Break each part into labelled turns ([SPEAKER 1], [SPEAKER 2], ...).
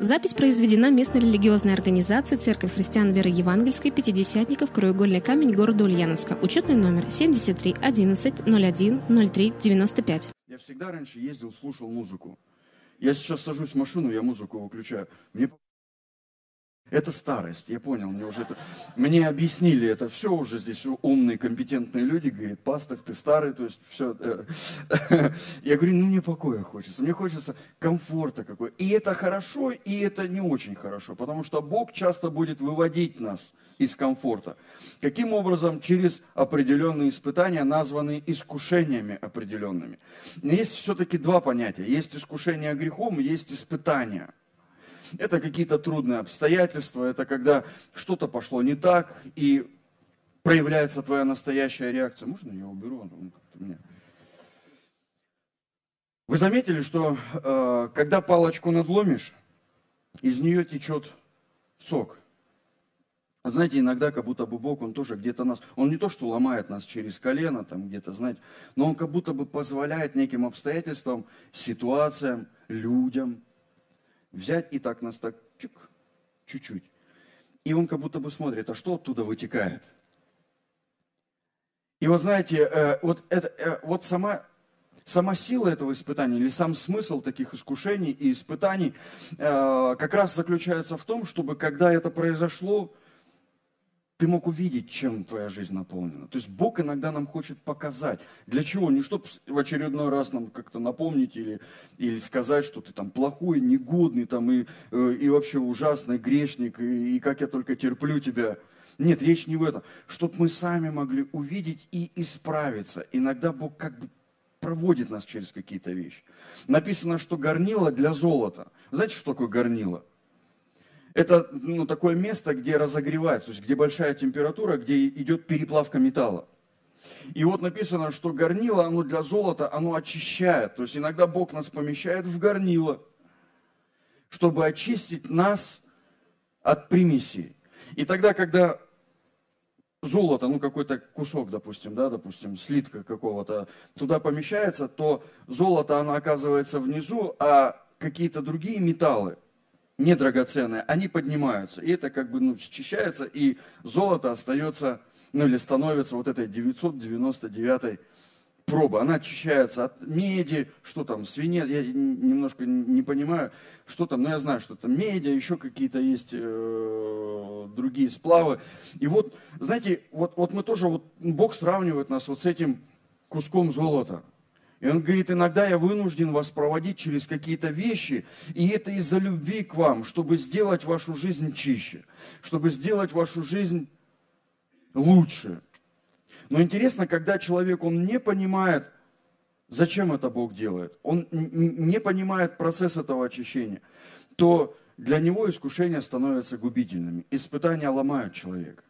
[SPEAKER 1] Запись произведена местной религиозной организацией Церковь христиан веры евангельской Пятидесятников Краеугольный камень города Ульяновска. Учетный номер 73 11 01 03 95.
[SPEAKER 2] Я всегда раньше ездил, слушал музыку. Я сейчас сажусь в машину, я музыку выключаю. Мне это старость, я понял, мне уже это, мне объяснили это все уже здесь умные, компетентные люди, говорят, пастор, ты старый, то есть все. Э, я говорю, ну мне покоя хочется, мне хочется комфорта какой. И это хорошо, и это не очень хорошо, потому что Бог часто будет выводить нас из комфорта. Каким образом? Через определенные испытания, названные искушениями определенными. Есть все-таки два понятия. Есть искушение грехом, есть испытания – это какие-то трудные обстоятельства, это когда что-то пошло не так, и проявляется твоя настоящая реакция. Можно я уберу? Он меня... Вы заметили, что э, когда палочку надломишь, из нее течет сок. Знаете, иногда как будто бы Бог, Он тоже где-то нас, Он не то, что ломает нас через колено, там где-то, знаете, но Он как будто бы позволяет неким обстоятельствам, ситуациям, людям, взять и так нас так чук, чуть-чуть. И он как будто бы смотрит, а что оттуда вытекает? И вот знаете, э, вот, это, э, вот сама, сама сила этого испытания или сам смысл таких искушений и испытаний э, как раз заключается в том, чтобы когда это произошло, ты мог увидеть, чем твоя жизнь наполнена. То есть Бог иногда нам хочет показать. Для чего? Не чтобы в очередной раз нам как-то напомнить или, или сказать, что ты там плохой, негодный там, и, э, и вообще ужасный грешник, и, и как я только терплю тебя. Нет, речь не в этом. Чтобы мы сами могли увидеть и исправиться. Иногда Бог как бы проводит нас через какие-то вещи. Написано, что горнило для золота. Знаете, что такое горнило? Это ну, такое место, где разогревается, то есть где большая температура, где идет переплавка металла. И вот написано, что горнило, оно для золота, оно очищает. То есть иногда Бог нас помещает в горнило, чтобы очистить нас от примесей. И тогда, когда золото, ну какой-то кусок, допустим, да, допустим, слитка какого-то, туда помещается, то золото, оно оказывается внизу, а какие-то другие металлы, недрагоценные, они поднимаются. И это как бы ну, счищается, и золото остается, ну или становится вот этой 999 проба. Она очищается от меди, что там, свинец, я немножко не понимаю, что там, но я знаю, что там меди, еще какие-то есть э, другие сплавы. И вот, знаете, вот, вот мы тоже, вот Бог сравнивает нас вот с этим куском золота. И он говорит, иногда я вынужден вас проводить через какие-то вещи, и это из-за любви к вам, чтобы сделать вашу жизнь чище, чтобы сделать вашу жизнь лучше. Но интересно, когда человек, он не понимает, зачем это Бог делает, он не понимает процесс этого очищения, то для него искушения становятся губительными. Испытания ломают человека.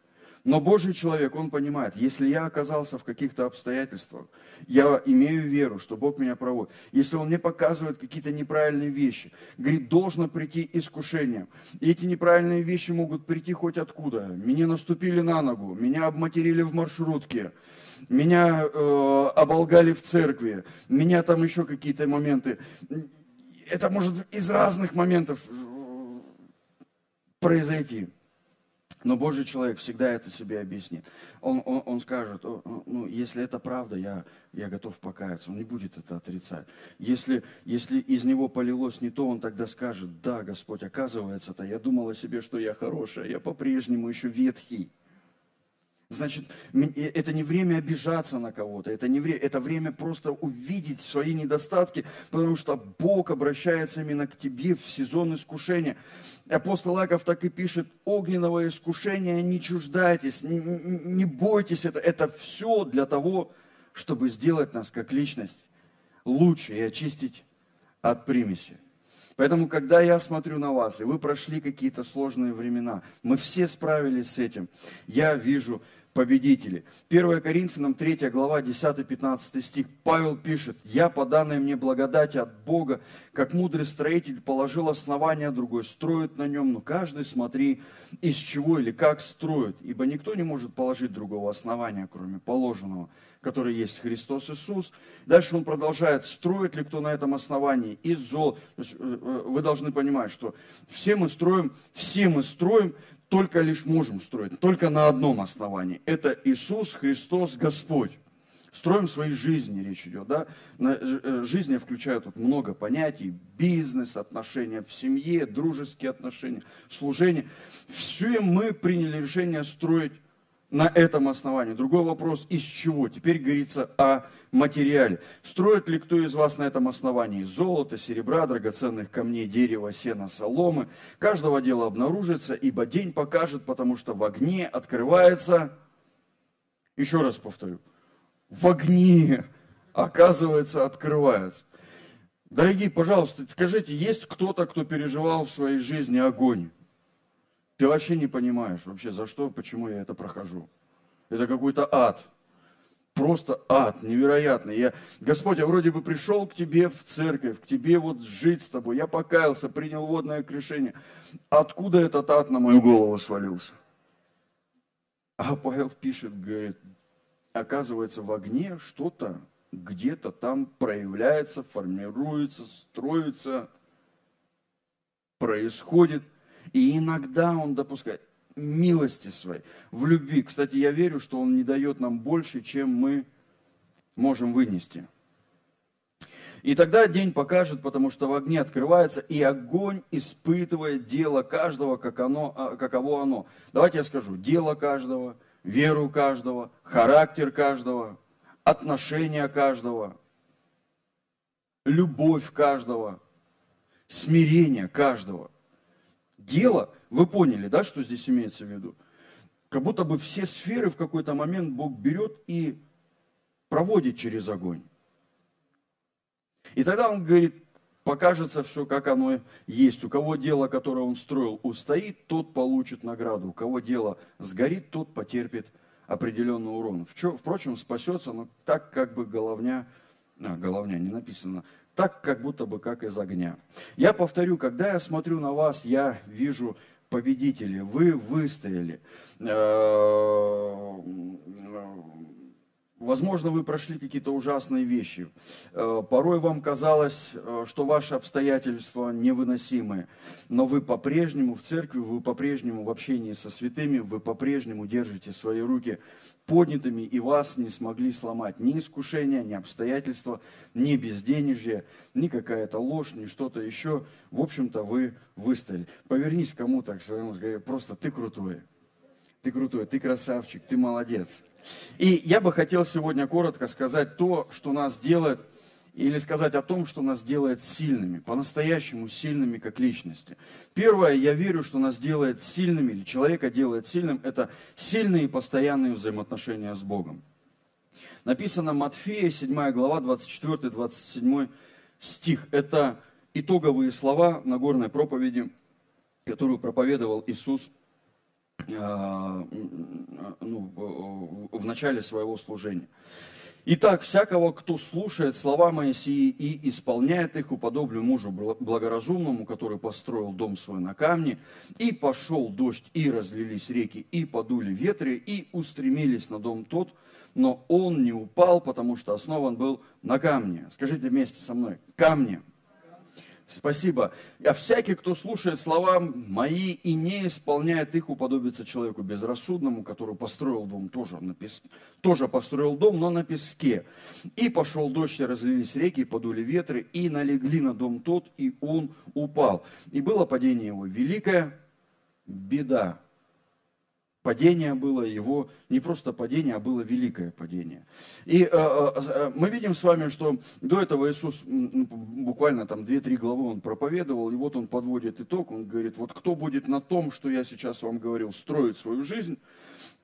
[SPEAKER 2] Но Божий человек, он понимает, если я оказался в каких-то обстоятельствах, я имею веру, что Бог меня проводит. Если Он мне показывает какие-то неправильные вещи, говорит, должно прийти искушение. И эти неправильные вещи могут прийти хоть откуда. Меня наступили на ногу, меня обматерили в маршрутке, меня э, оболгали в церкви, меня там еще какие-то моменты. Это может из разных моментов э, произойти. Но Божий человек всегда это себе объяснит. Он, он, он скажет, ну, если это правда, я, я готов покаяться. Он не будет это отрицать. Если, если из него полилось не то, он тогда скажет, да, Господь, оказывается-то, я думал о себе, что я хорошая, я по-прежнему еще ветхий. Значит, это не время обижаться на кого-то, это, не время, это время просто увидеть свои недостатки, потому что Бог обращается именно к тебе в сезон искушения. Апостол Аков так и пишет, огненного искушения не чуждайтесь, не, не бойтесь, это, это все для того, чтобы сделать нас как личность лучше и очистить от примеси. Поэтому, когда я смотрю на вас, и вы прошли какие-то сложные времена, мы все справились с этим, я вижу победители. 1 Коринфянам 3 глава 10-15 стих. Павел пишет, «Я, по данной мне благодати от Бога, как мудрый строитель, положил основание, другой строит на нем, но каждый смотри, из чего или как строит, ибо никто не может положить другого основания, кроме положенного, который есть Христос Иисус. Дальше он продолжает, строит ли кто на этом основании из зол. Э, э, вы должны понимать, что все мы строим, все мы строим только лишь можем строить, только на одном основании. Это Иисус Христос Господь. Строим свои жизни, речь идет, да? Э, жизни включают вот много понятий, бизнес, отношения в семье, дружеские отношения, служение. Все мы приняли решение строить на этом основании. Другой вопрос, из чего? Теперь говорится о материале. Строит ли кто из вас на этом основании золото, серебра, драгоценных камней, дерева, сена, соломы? Каждого дела обнаружится, ибо день покажет, потому что в огне открывается, еще раз повторю, в огне, оказывается, открывается. Дорогие, пожалуйста, скажите, есть кто-то, кто переживал в своей жизни огонь? Ты вообще не понимаешь вообще, за что, почему я это прохожу. Это какой-то ад. Просто ад, невероятный. Я, Господь, я вроде бы пришел к тебе в церковь, к тебе вот жить с тобой. Я покаялся, принял водное крещение. Откуда этот ад на мою голову свалился? А Павел пишет, говорит, оказывается, в огне что-то где-то там проявляется, формируется, строится, происходит – и иногда Он допускает милости своей, в любви. Кстати, я верю, что Он не дает нам больше, чем мы можем вынести. И тогда день покажет, потому что в огне открывается, и огонь испытывает дело каждого, как оно, а, каково оно. Давайте я скажу, дело каждого, веру каждого, характер каждого, отношения каждого, любовь каждого, смирение каждого дело, вы поняли, да, что здесь имеется в виду? Как будто бы все сферы в какой-то момент Бог берет и проводит через огонь. И тогда он говорит, покажется все, как оно есть. У кого дело, которое он строил, устоит, тот получит награду. У кого дело сгорит, тот потерпит определенный урон. Впрочем, спасется, но так как бы головня, а, головня не написано, так, как будто бы как из огня. Я повторю, когда я смотрю на вас, я вижу победители, вы выстояли. Возможно, вы прошли какие-то ужасные вещи. Э, порой вам казалось, э, что ваши обстоятельства невыносимые. Но вы по-прежнему в церкви, вы по-прежнему в общении со святыми, вы по-прежнему держите свои руки поднятыми, и вас не смогли сломать ни искушения, ни обстоятельства, ни безденежье, ни какая-то ложь, ни что-то еще. В общем-то, вы выстояли. Повернись кому-то к своему, скажи, просто ты крутой. Ты крутой, ты красавчик, ты молодец. И я бы хотел сегодня коротко сказать то, что нас делает – или сказать о том, что нас делает сильными, по-настоящему сильными как личности. Первое, я верю, что нас делает сильными, или человека делает сильным, это сильные и постоянные взаимоотношения с Богом. Написано Матфея, 7 глава, 24-27 стих. Это итоговые слова Нагорной проповеди, которую проповедовал Иисус э, ну, в начале своего служения. Итак, всякого, кто слушает слова Моисии и исполняет их, уподоблю мужу благоразумному, который построил дом свой на камне, и пошел дождь, и разлились реки, и подули ветры, и устремились на дом тот, но он не упал, потому что основан был на камне. Скажите вместе со мной, камне. Спасибо. А всякий, кто слушает слова мои и не исполняет их, уподобится человеку безрассудному, который построил дом тоже на песке. Тоже построил дом, но на песке. И пошел дождь, и разлились реки, и подули ветры, и налегли на дом тот, и он упал. И было падение его великое, беда падение было его, не просто падение, а было великое падение. И э, э, э мы видим с вами, что до этого Иисус, буквально там 2-3 главы он проповедовал, и вот он подводит итог, он говорит, вот кто будет на том, что я сейчас вам говорил, строить свою жизнь,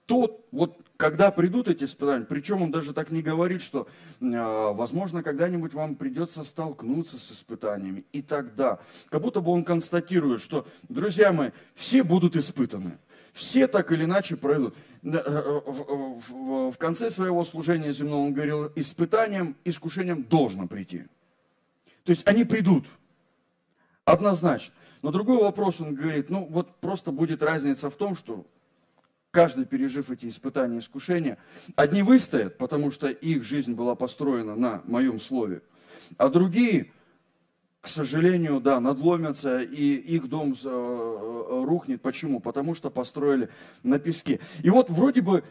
[SPEAKER 2] тот, вот когда придут эти испытания, причем он даже так не говорит, что, э, возможно, когда-нибудь вам придется столкнуться с испытаниями. И тогда, как будто бы он констатирует, что, друзья мои, все будут испытаны. Все так или иначе пройдут. В конце своего служения земного он говорил, испытанием, искушением должно прийти. То есть они придут. Однозначно. Но другой вопрос он говорит, ну вот просто будет разница в том, что каждый, пережив эти испытания и искушения, одни выстоят, потому что их жизнь была построена на моем слове, а другие, к сожалению, да, надломятся, и их дом э, э, рухнет. Почему? Потому что построили на песке. И вот вроде бы,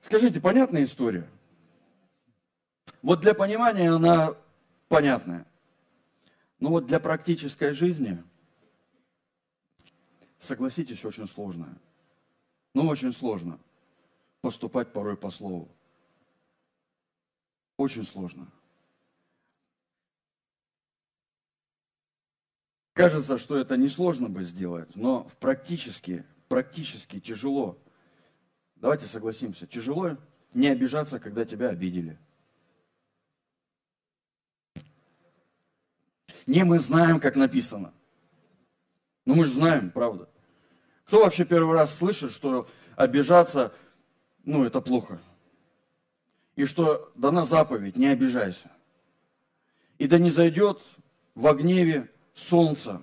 [SPEAKER 2] скажите, понятная история? Вот для понимания она понятная. Но вот для практической жизни, согласитесь, очень сложная. Ну, очень сложно поступать порой по слову. Очень сложно. Кажется, что это несложно бы сделать, но практически, практически тяжело. Давайте согласимся, тяжело не обижаться, когда тебя обидели. Не мы знаем, как написано. Ну мы же знаем, правда. Кто вообще первый раз слышит, что обижаться, ну, это плохо? И что дана заповедь, не обижайся. И да не зайдет во гневе солнце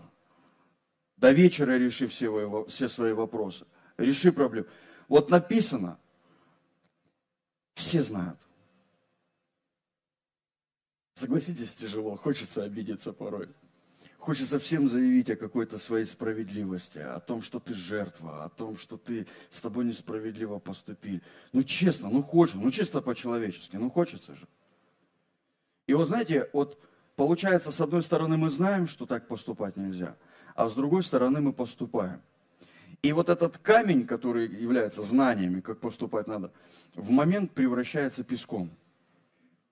[SPEAKER 2] до вечера реши все, все свои вопросы. Реши проблему. Вот написано, все знают. Согласитесь, тяжело, хочется обидеться порой. Хочется всем заявить о какой-то своей справедливости, о том, что ты жертва, о том, что ты с тобой несправедливо поступили. Ну честно, ну хочется, ну чисто по-человечески, ну хочется же. И вот знаете, вот получается, с одной стороны мы знаем, что так поступать нельзя, а с другой стороны мы поступаем. И вот этот камень, который является знаниями, как поступать надо, в момент превращается песком,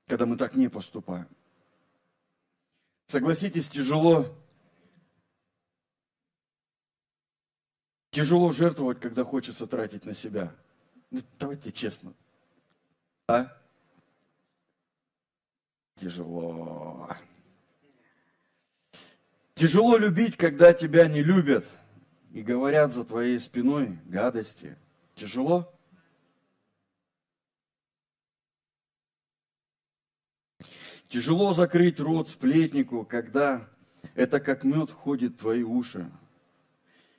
[SPEAKER 2] когда мы так не поступаем. Согласитесь, тяжело. Тяжело жертвовать, когда хочется тратить на себя. Ну, давайте честно. А? Тяжело. Тяжело любить, когда тебя не любят и говорят за твоей спиной гадости. Тяжело? Тяжело закрыть рот сплетнику, когда это как мед входит в твои уши.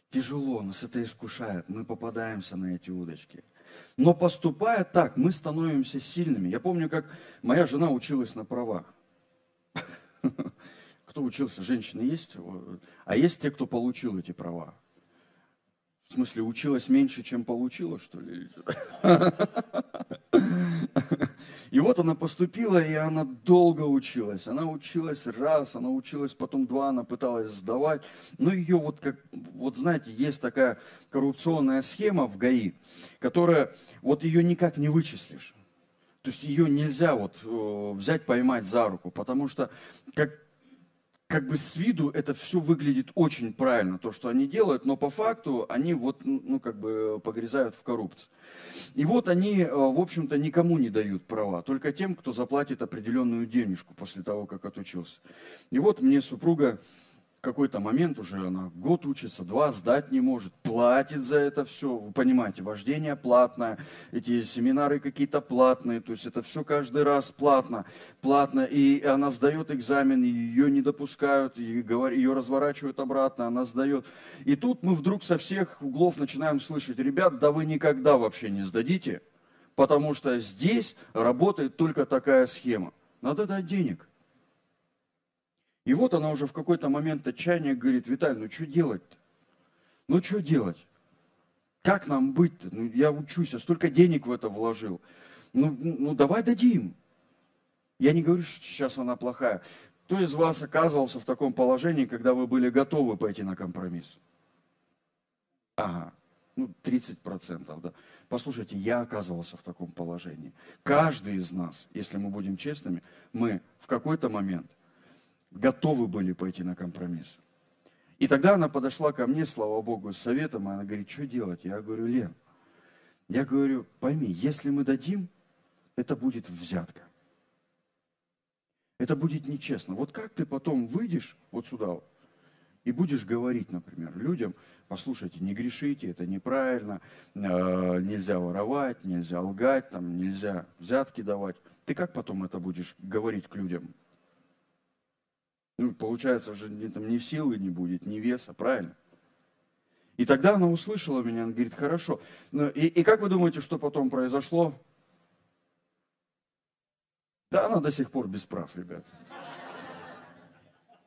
[SPEAKER 2] Тяжело, нас это искушает, мы попадаемся на эти удочки. Но поступая так, мы становимся сильными. Я помню, как моя жена училась на права. Кто учился? Женщины есть? А есть те, кто получил эти права? В смысле, училась меньше, чем получила, что ли? И вот она поступила, и она долго училась. Она училась раз, она училась потом два, она пыталась сдавать. Но ее вот как, вот знаете, есть такая коррупционная схема в ГАИ, которая, вот ее никак не вычислишь. То есть ее нельзя вот э, взять, поймать за руку, потому что как как бы с виду это все выглядит очень правильно, то, что они делают, но по факту они вот, ну, как бы погрязают в коррупции. И вот они, э, в общем-то, никому не дают права, только тем, кто заплатит определенную денежку после того, как отучился. И вот мне супруга какой-то момент уже она год учится, два сдать не может, платит за это все. Вы понимаете, вождение платное, эти семинары какие-то платные, то есть это все каждый раз платно, платно. И она сдает экзамен, ее не допускают, ее разворачивают обратно, она сдает. И тут мы вдруг со всех углов начинаем слышать, ребят, да вы никогда вообще не сдадите, потому что здесь работает только такая схема. Надо дать денег. И вот она уже в какой-то момент отчаяния говорит, Виталий, ну что делать-то? Ну что делать? Как нам быть-то? Ну, я учусь, я столько денег в это вложил. Ну, ну давай дадим. Я не говорю, что сейчас она плохая. Кто из вас оказывался в таком положении, когда вы были готовы пойти на компромисс? Ага, ну 30%, да. Послушайте, я оказывался в таком положении. Каждый из нас, если мы будем честными, мы в какой-то момент готовы были пойти на компромисс. И тогда она подошла ко мне, слава Богу, с советом, и она говорит, что делать? Я говорю, Лен, я говорю, пойми, если мы дадим, это будет взятка. Это будет нечестно. Вот как ты потом выйдешь вот сюда, И будешь говорить, например, людям, послушайте, не грешите, это неправильно, э, нельзя воровать, нельзя лгать, там, нельзя взятки давать. Ты как потом это будешь говорить к людям? Ну, получается, уже ни, там, ни силы не будет, ни веса, правильно? И тогда она услышала меня, она говорит, хорошо. Ну, и, и как вы думаете, что потом произошло? Да, она до сих пор без прав, ребят.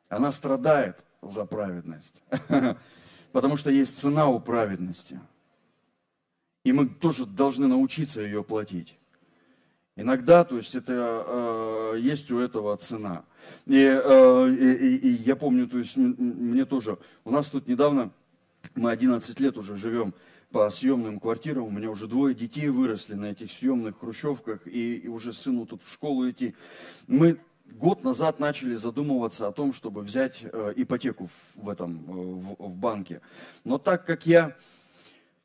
[SPEAKER 2] Она страдает за праведность. Потому что есть цена у праведности. И мы тоже должны научиться ее платить. Иногда, то есть это э, есть у этого цена. И, э, и, и я помню, то есть мне тоже, у нас тут недавно, мы 11 лет уже живем по съемным квартирам, у меня уже двое детей выросли на этих съемных хрущевках, и, и уже сыну тут в школу идти. Мы год назад начали задумываться о том, чтобы взять э, ипотеку в, этом, э, в, в банке. Но так как я,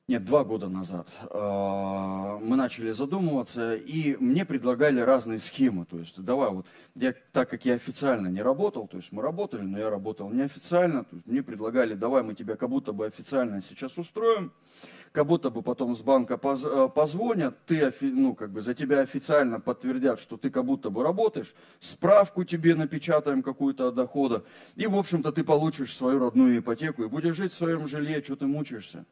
[SPEAKER 2] нет, два года назад, э, мы начали задумываться, и мне предлагали разные схемы. То есть, давай вот, я, так как я официально не работал, то есть мы работали, но я работал неофициально, то есть мне предлагали, давай мы тебя как будто бы официально сейчас устроим, как будто бы потом с банка э, позвонят, ты, ну, как бы за тебя официально подтвердят, что ты как будто бы работаешь, справку тебе напечатаем какую-то от дохода, и, в общем-то, ты получишь свою родную ипотеку и будешь жить в своем жилье, что ты мучаешься.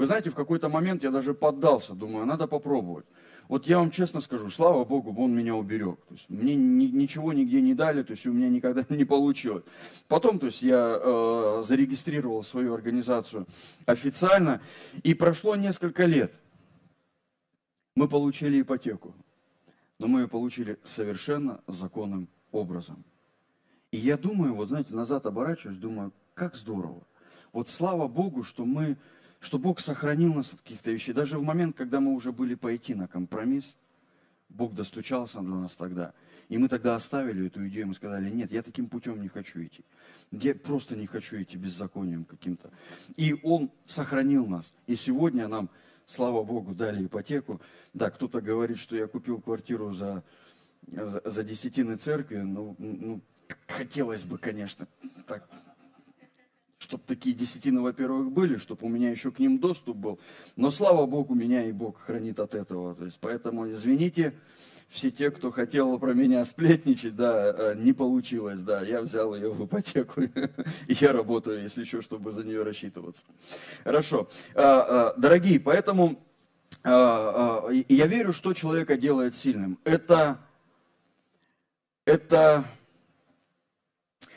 [SPEAKER 2] Вы знаете, в какой-то момент я даже поддался, думаю, надо попробовать. Вот я вам честно скажу, слава Богу, он меня уберег. То есть мне ни, ничего нигде не дали, то есть у меня никогда не получилось. Потом, то есть я э, зарегистрировал свою организацию официально, и прошло несколько лет. Мы получили ипотеку, но мы ее получили совершенно законным образом. И я думаю, вот знаете, назад оборачиваюсь, думаю, как здорово. Вот слава Богу, что мы что Бог сохранил нас от каких-то вещей. Даже в момент, когда мы уже были пойти на компромисс, Бог достучался до нас тогда. И мы тогда оставили эту идею, мы сказали, нет, я таким путем не хочу идти. Я просто не хочу идти беззаконием каким-то. И Он сохранил нас. И сегодня нам, слава Богу, дали ипотеку. Да, кто-то говорит, что я купил квартиру за, за, за десятины церкви. Ну, ну, хотелось бы, конечно, так чтобы такие десятины, во-первых, были, чтобы у меня еще к ним доступ был. Но слава Богу, меня и Бог хранит от этого. То есть, поэтому извините, все те, кто хотел про меня сплетничать, да, э, не получилось, да, я взял ее в ипотеку, и я работаю, если еще, чтобы за нее рассчитываться. Хорошо. А, а, дорогие, поэтому а, я верю, что человека делает сильным. Это, это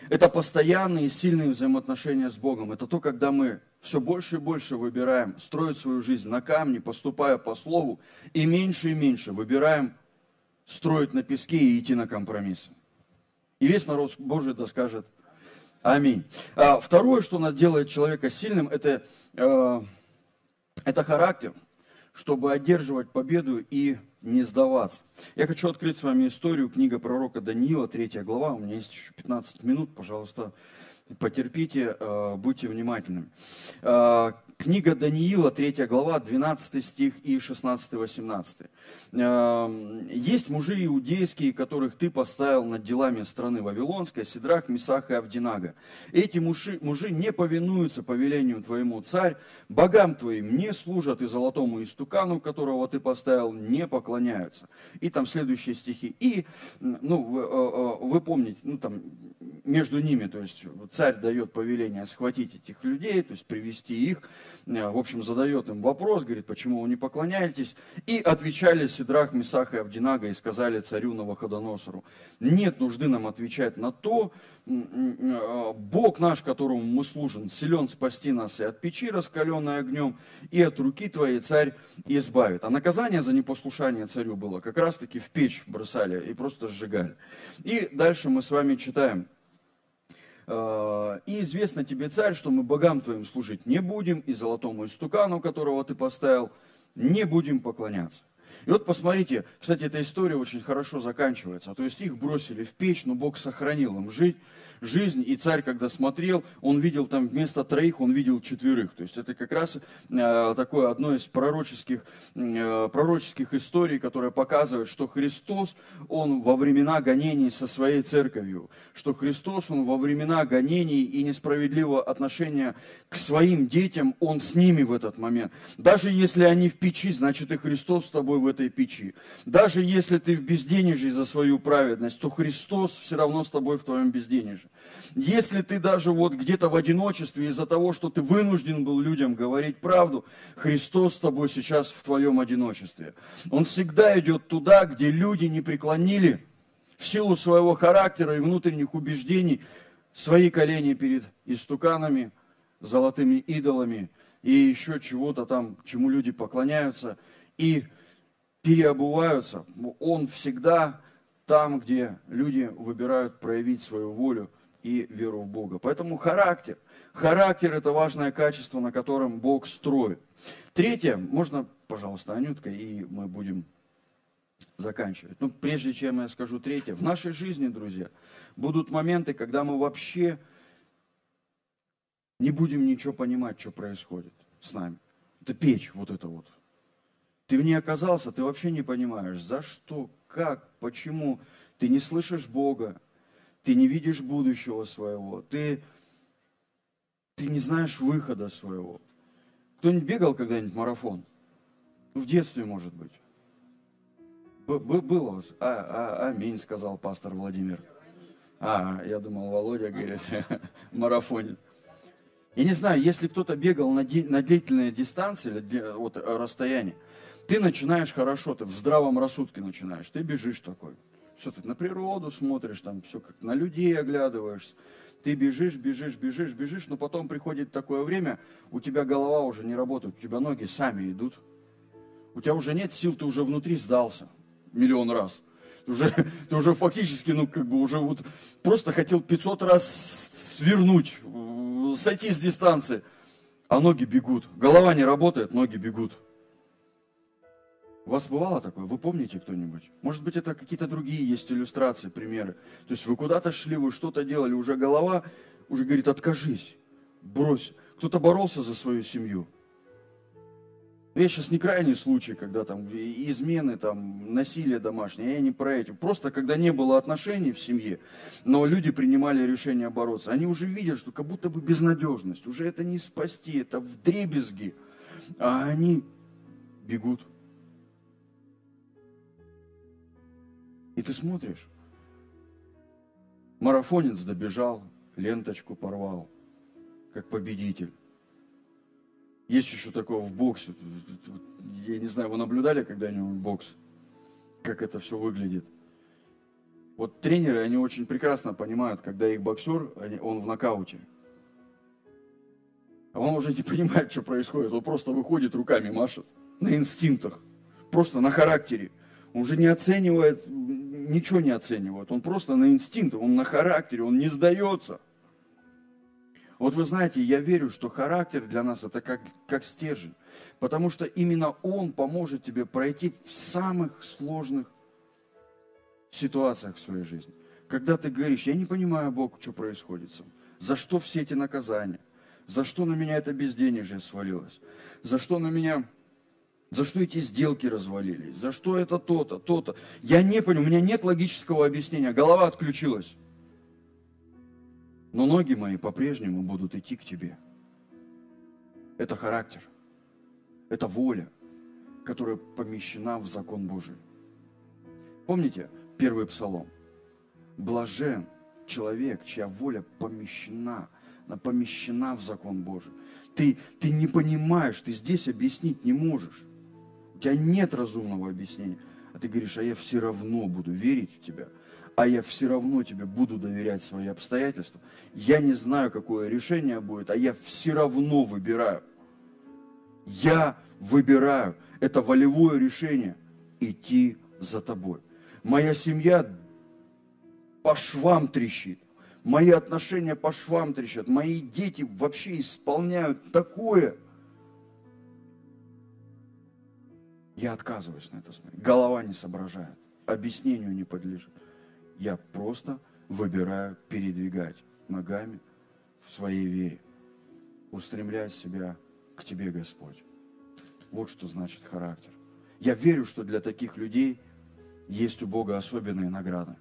[SPEAKER 2] это постоянные сильные взаимоотношения с Богом. Это то, когда мы все больше и больше выбираем строить свою жизнь на камне, поступая по слову, и меньше и меньше выбираем строить на песке и идти на компромиссы. И весь народ Божий да скажет Аминь. А второе, что нас делает человека сильным, это, э, это характер, чтобы одерживать победу и не сдаваться. Я хочу открыть с вами историю, книга пророка Даниила, 3 глава, у меня есть еще 15 минут, пожалуйста, потерпите, э, будьте внимательными. Книга Даниила, 3 глава, 12 стих и 16-18. Эм, есть мужи иудейские, которых ты поставил над делами страны Вавилонской, Сидрах, Месах и Авдинага. Эти мужи, мужи не повинуются повелению твоему, царь, богам твоим не служат и золотому истукану, которого ты поставил, не поклоняются. И там следующие стихи. И, ну, вы, э, э, вы помните, ну, там, между ними, то есть царь дает повеление схватить этих людей, то есть привести их, в общем, задает им вопрос, говорит, почему вы не поклоняетесь? И отвечали Сидрах, Месах и Авдинага и сказали царю Новоходоносору, нет нужды нам отвечать на то, э, Бог наш, которому мы служим, силен спасти нас и от печи, раскаленной огнем, и от руки твоей царь избавит. А наказание за непослушание царю было как раз-таки в печь бросали и просто сжигали. И дальше мы с вами читаем. Э, и известно тебе, царь, что мы богам твоим служить не будем, и золотому истукану, которого ты поставил, не будем поклоняться. И вот посмотрите, кстати, эта история очень хорошо заканчивается. А то есть их бросили в печь, но Бог сохранил им жить, жизнь, и царь, когда смотрел, он видел там вместо троих, он видел четверых. То есть это как раз э, такое одно из пророческих, э, пророческих историй, которое показывает, что Христос, он во времена гонений со своей церковью, что Христос, он во времена гонений и несправедливого отношения к своим детям, он с ними в этот момент. Даже если они в печи, значит и Христос с тобой в этой печи. Даже если ты в безденежье за свою праведность, то Христос все равно с тобой в твоем безденежье. Если ты даже вот где-то в одиночестве из-за того, что ты вынужден был людям говорить правду, Христос с тобой сейчас в твоем одиночестве. Он всегда идет туда, где люди не преклонили в силу своего характера и внутренних убеждений свои колени перед истуканами, золотыми идолами и еще чего-то там, чему люди поклоняются и переобуваются. Он всегда там, где люди выбирают проявить свою волю и веру в Бога. Поэтому характер. Характер – это важное качество, на котором Бог строит. Третье, можно, пожалуйста, Анютка, и мы будем заканчивать. Ну, прежде чем я скажу третье, в нашей жизни, друзья, будут моменты, когда мы вообще не будем ничего понимать, что происходит с нами. Это печь, вот это вот. Ты в ней оказался, ты вообще не понимаешь, за что, как, почему. Ты не слышишь Бога, ты не видишь будущего своего, ты, ты не знаешь выхода своего. Кто-нибудь бегал когда-нибудь марафон? В детстве, может быть. Было. А, а, аминь, сказал пастор Владимир. А, я думал, Володя говорит, марафонит. Я не знаю, если кто-то бегал на, на длительные дистанции, вот расстояние, ты начинаешь хорошо, ты в здравом рассудке начинаешь, ты бежишь такой. Все, ты на природу смотришь, там все как на людей оглядываешься. Ты бежишь, бежишь, бежишь, бежишь, но потом приходит такое время, у тебя голова уже не работает, у тебя ноги сами идут. У тебя уже нет сил, ты уже внутри сдался миллион раз. Ты уже, ты уже фактически, ну, как бы уже вот просто хотел 500 раз свернуть, сойти с дистанции, а ноги бегут. Голова не работает, ноги бегут. У вас бывало такое? Вы помните кто-нибудь? Может быть, это какие-то другие есть иллюстрации, примеры. То есть вы куда-то шли, вы что-то делали, уже голова уже говорит, откажись, брось. Кто-то боролся за свою семью. Я сейчас не крайний случай, когда там измены, там, насилие домашнее, я не про эти. Просто когда не было отношений в семье, но люди принимали решение бороться. Они уже видят, что как будто бы безнадежность, уже это не спасти, это в дребезги. А они бегут. И ты смотришь, марафонец добежал, ленточку порвал, как победитель. Есть еще такое в боксе. Я не знаю, вы наблюдали когда-нибудь бокс? Как это все выглядит? Вот тренеры, они очень прекрасно понимают, когда их боксер, он в нокауте. А он уже не понимает, что происходит. Он просто выходит, руками машет. На инстинктах. Просто на характере. Он уже не оценивает, ничего не оценивает. Он просто на инстинктах, он на характере, он не сдается. Вот вы знаете, я верю, что характер для нас это как, как стержень. Потому что именно он поможет тебе пройти в самых сложных ситуациях в своей жизни. Когда ты говоришь, я не понимаю, Бог, что происходит со мной. За что все эти наказания? За что на меня это безденежье свалилось? За что на меня за что эти сделки развалились? За что это то-то, то-то? Я не понял, у меня нет логического объяснения. Голова отключилась. Но ноги мои по-прежнему будут идти к тебе. Это характер. Это воля, которая помещена в закон Божий. Помните первый псалом? Блажен человек, чья воля помещена, она помещена в закон Божий. Ты, ты не понимаешь, ты здесь объяснить не можешь тебя нет разумного объяснения. А ты говоришь, а я все равно буду верить в тебя, а я все равно тебе буду доверять свои обстоятельства. Я не знаю, какое решение будет, а я все равно выбираю. Я выбираю. Это волевое решение идти за тобой. Моя семья по швам трещит. Мои отношения по швам трещат. Мои дети вообще исполняют такое – Я отказываюсь на это смотреть. Голова не соображает, объяснению не подлежит. Я просто выбираю передвигать ногами в своей вере, устремляя себя к Тебе, Господь. Вот что значит характер. Я верю, что для таких людей есть у Бога особенные награды.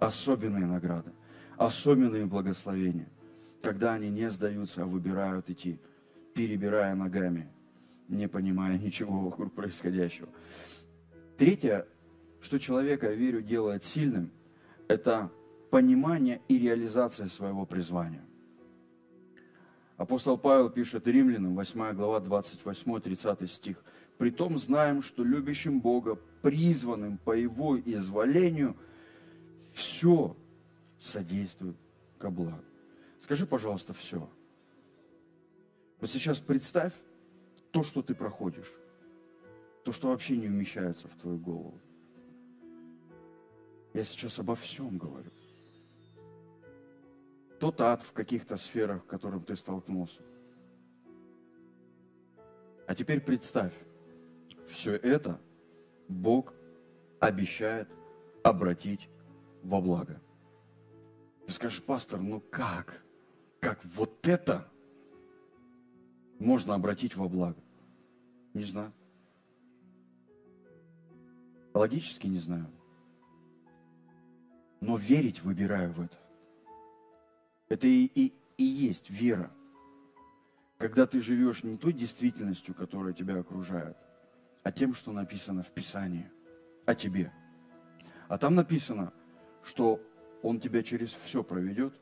[SPEAKER 2] Особенные награды. Особенные благословения. Когда они не сдаются, а выбирают идти, перебирая ногами, не понимая ничего вокруг происходящего. Третье, что человека, верю, делает сильным, это понимание и реализация своего призвания. Апостол Павел пишет Римлянам, 8 глава, 28-30 стих. «Притом знаем, что любящим Бога, призванным по Его изволению, все содействует ко благу». Скажи, пожалуйста, все. Вот сейчас представь то, что ты проходишь, то, что вообще не умещается в твою голову. Я сейчас обо всем говорю тот ад в каких-то сферах, в котором ты столкнулся. А теперь представь, все это Бог обещает обратить во благо. Ты скажешь, пастор, ну как? Как вот это можно обратить во благо? Не знаю. Логически не знаю. Но верить выбираю в это. Это и, и, и есть вера. Когда ты живешь не той действительностью, которая тебя окружает, а тем, что написано в Писании о тебе. А там написано, что Он тебя через все проведет,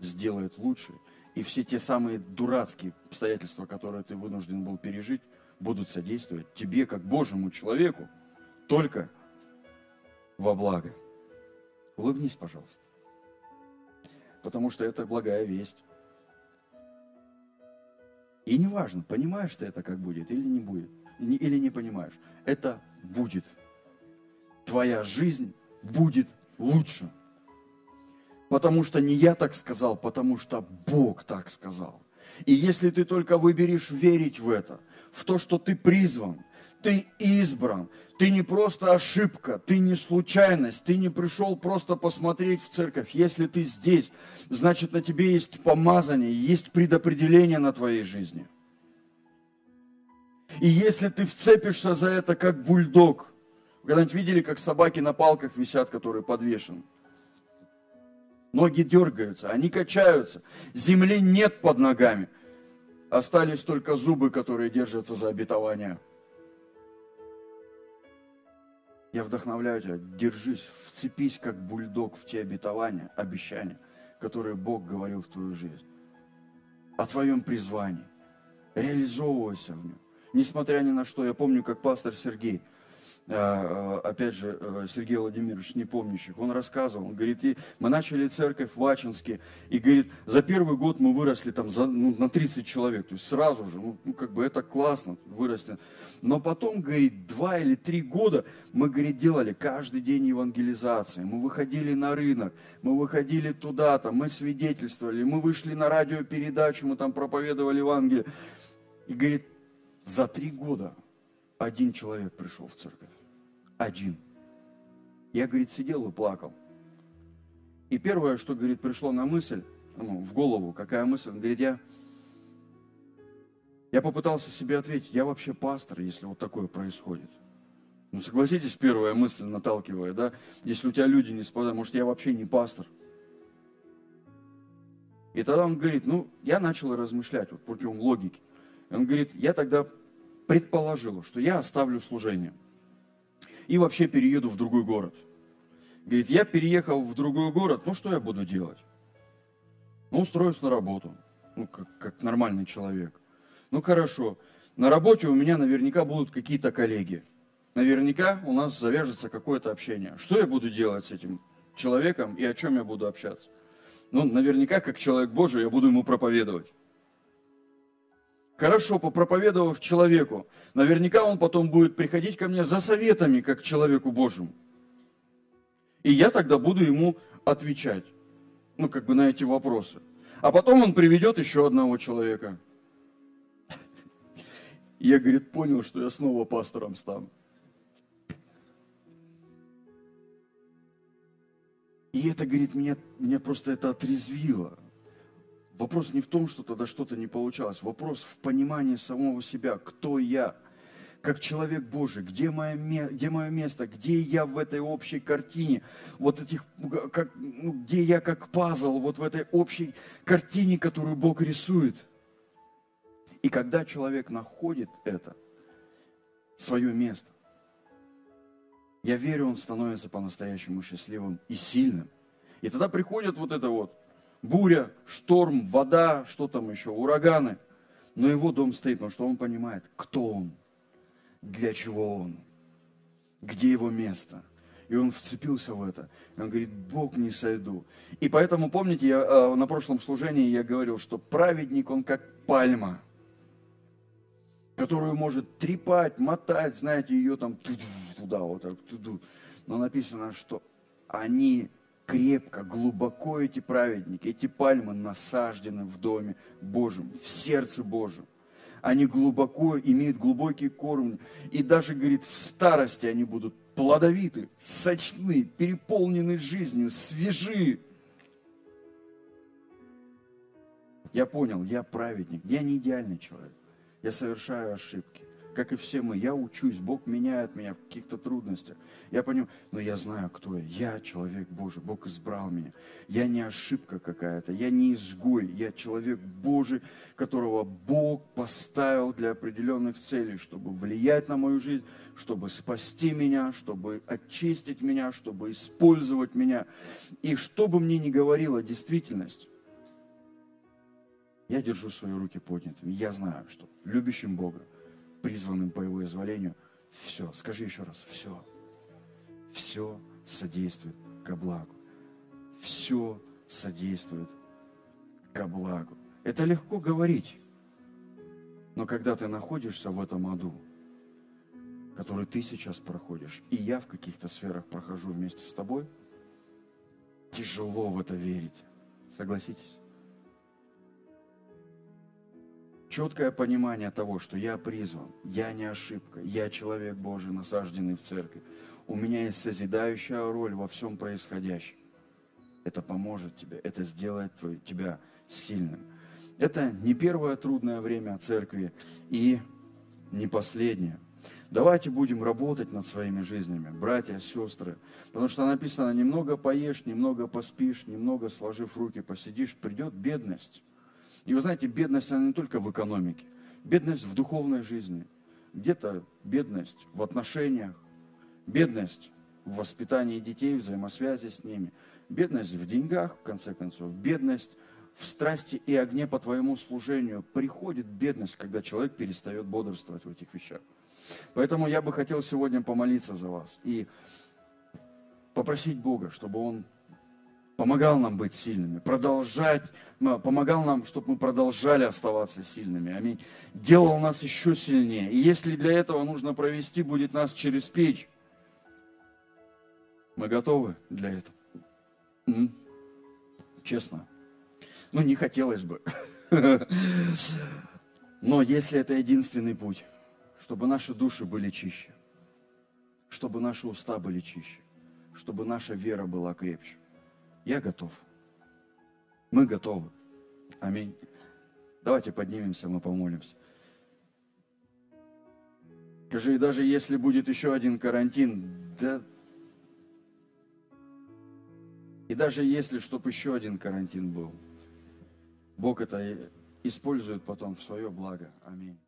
[SPEAKER 2] сделает лучше, и все те самые дурацкие обстоятельства, которые ты вынужден был пережить, будут содействовать тебе, как Божьему человеку, только во благо. Улыбнись, пожалуйста потому что это благая весть. И неважно, понимаешь ты это как будет или не будет, или не понимаешь. Это будет. Твоя жизнь будет лучше. Потому что не я так сказал, потому что Бог так сказал. И если ты только выберешь верить в это, в то, что ты призван, ты избран. Ты не просто ошибка, ты не случайность, ты не пришел просто посмотреть в церковь. Если ты здесь, значит на тебе есть помазание, есть предопределение на твоей жизни. И если ты вцепишься за это как бульдог, вы когда-нибудь видели, как собаки на палках висят, которые подвешены? Ноги дергаются, они качаются, земли нет под ногами. Остались только зубы, которые держатся за обетование. Я вдохновляю тебя, держись, вцепись как бульдог в те обетования, обещания, которые Бог говорил в твою жизнь. О твоем призвании. Реализовывайся в нем. Несмотря ни на что, я помню, как пастор Сергей – опять же, э, Сергей Владимирович Непомнящих, он рассказывал, он говорит, и мы начали церковь в Ачинске, и говорит, за первый год мы выросли там за, ну, на 30 человек, то есть сразу же, ну, ну, как бы это классно, выросли. Но потом, говорит, два или три года мы, говорит, делали каждый день евангелизации, мы выходили на рынок, мы выходили туда-то, мы свидетельствовали, мы вышли на радиопередачу, мы там проповедовали Евангелие. И, говорит, за три года один человек пришел в церковь один. Я, говорит, сидел и плакал. И первое, что, говорит, пришло на мысль, ну, в голову, какая мысль, он говорит, я, я попытался себе ответить, я вообще пастор, если вот такое происходит. Ну, согласитесь, первая мысль наталкивая, да, если у тебя люди не спадают, может, я вообще не пастор. И тогда он говорит, ну, я начал размышлять вот путем логики. Он говорит, я тогда предположил, что я оставлю служение – и вообще перееду в другой город. Говорит, я переехал в другой город, ну что я буду делать? Ну, устроюсь на работу, ну, как, как нормальный человек. Ну, хорошо, на работе у меня наверняка будут какие-то коллеги. Наверняка у нас завяжется какое-то общение. Что я буду делать с этим человеком и о чем я буду общаться? Ну, наверняка, как человек Божий, я буду ему проповедовать хорошо попроповедовав человеку, наверняка он потом будет приходить ко мне за советами, как к человеку Божьему. И я тогда буду ему отвечать, ну, как бы на эти вопросы. А потом он приведет еще одного человека. Я, говорит, понял, что я снова пастором стану. И это, говорит, меня, меня просто это отрезвило. Вопрос не в том, что тогда что-то не получалось. Вопрос в понимании самого себя, кто я, как человек Божий, где мое, где мое место, где я в этой общей картине, вот этих, как, ну, где я как пазл, вот в этой общей картине, которую Бог рисует. И когда человек находит это, свое место, я верю, он становится по-настоящему счастливым и сильным. И тогда приходит вот это вот буря, шторм, вода, что там еще, ураганы. Но его дом стоит, потому что он понимает, кто он, для чего он, где его место. И он вцепился в это. И он говорит, Бог не сойду. И поэтому, помните, я, э, на прошлом служении я говорил, что праведник, он как пальма, которую может трепать, мотать, знаете, ее там туда, вот так, туда. Но написано, что они крепко, глубоко эти праведники, эти пальмы насаждены в доме Божьем, в сердце Божьем. Они глубоко имеют глубокий корм. И даже, говорит, в старости они будут плодовиты, сочны, переполнены жизнью, свежи. Я понял, я праведник, я не идеальный человек. Я совершаю ошибки как и все мы. Я учусь, Бог меняет меня в каких-то трудностях. Я понимаю, но я знаю, кто я. Я человек Божий, Бог избрал меня. Я не ошибка какая-то, я не изгой, я человек Божий, которого Бог поставил для определенных целей, чтобы влиять на мою жизнь, чтобы спасти меня, чтобы очистить меня, чтобы использовать меня. И что бы мне ни говорила действительность, я держу свои руки поднятыми. Я знаю, что любящим Бога, призванным по его изволению, все, скажи еще раз, все, все содействует ко благу. Все содействует ко благу. Это легко говорить, но когда ты находишься в этом аду, который ты сейчас проходишь, и я в каких-то сферах прохожу вместе с тобой, тяжело в это верить. Согласитесь? Четкое понимание того, что я призван, я не ошибка, я человек Божий, насажденный в церкви. У меня есть созидающая роль во всем происходящем. Это поможет тебе, это сделает твой, тебя сильным. Это не первое трудное время церкви и не последнее. Давайте будем работать над своими жизнями, братья, сестры. Потому что написано, немного поешь, немного поспишь, немного сложив руки посидишь, придет бедность. И вы знаете, бедность, она не только в экономике. Бедность в духовной жизни. Где-то бедность в отношениях. Бедность в воспитании детей, взаимосвязи с ними. Бедность в деньгах, в конце концов. Бедность в страсти и огне по твоему служению. Приходит бедность, когда человек перестает бодрствовать в этих вещах. Поэтому я бы хотел сегодня помолиться за вас и попросить Бога, чтобы Он помогал нам быть сильными, продолжать, помогал нам, чтобы мы продолжали оставаться сильными. Аминь. Делал нас еще сильнее. И если для этого нужно провести будет нас через печь, мы готовы для этого. М-м. Честно. Ну, не хотелось бы. Но если это единственный путь, чтобы наши души были чище, чтобы наши уста были чище, чтобы наша вера была крепче, я готов. Мы готовы. Аминь. Давайте поднимемся, мы помолимся. Скажи, даже если будет еще один карантин, да... И даже если, чтобы еще один карантин был, Бог это использует потом в свое благо. Аминь.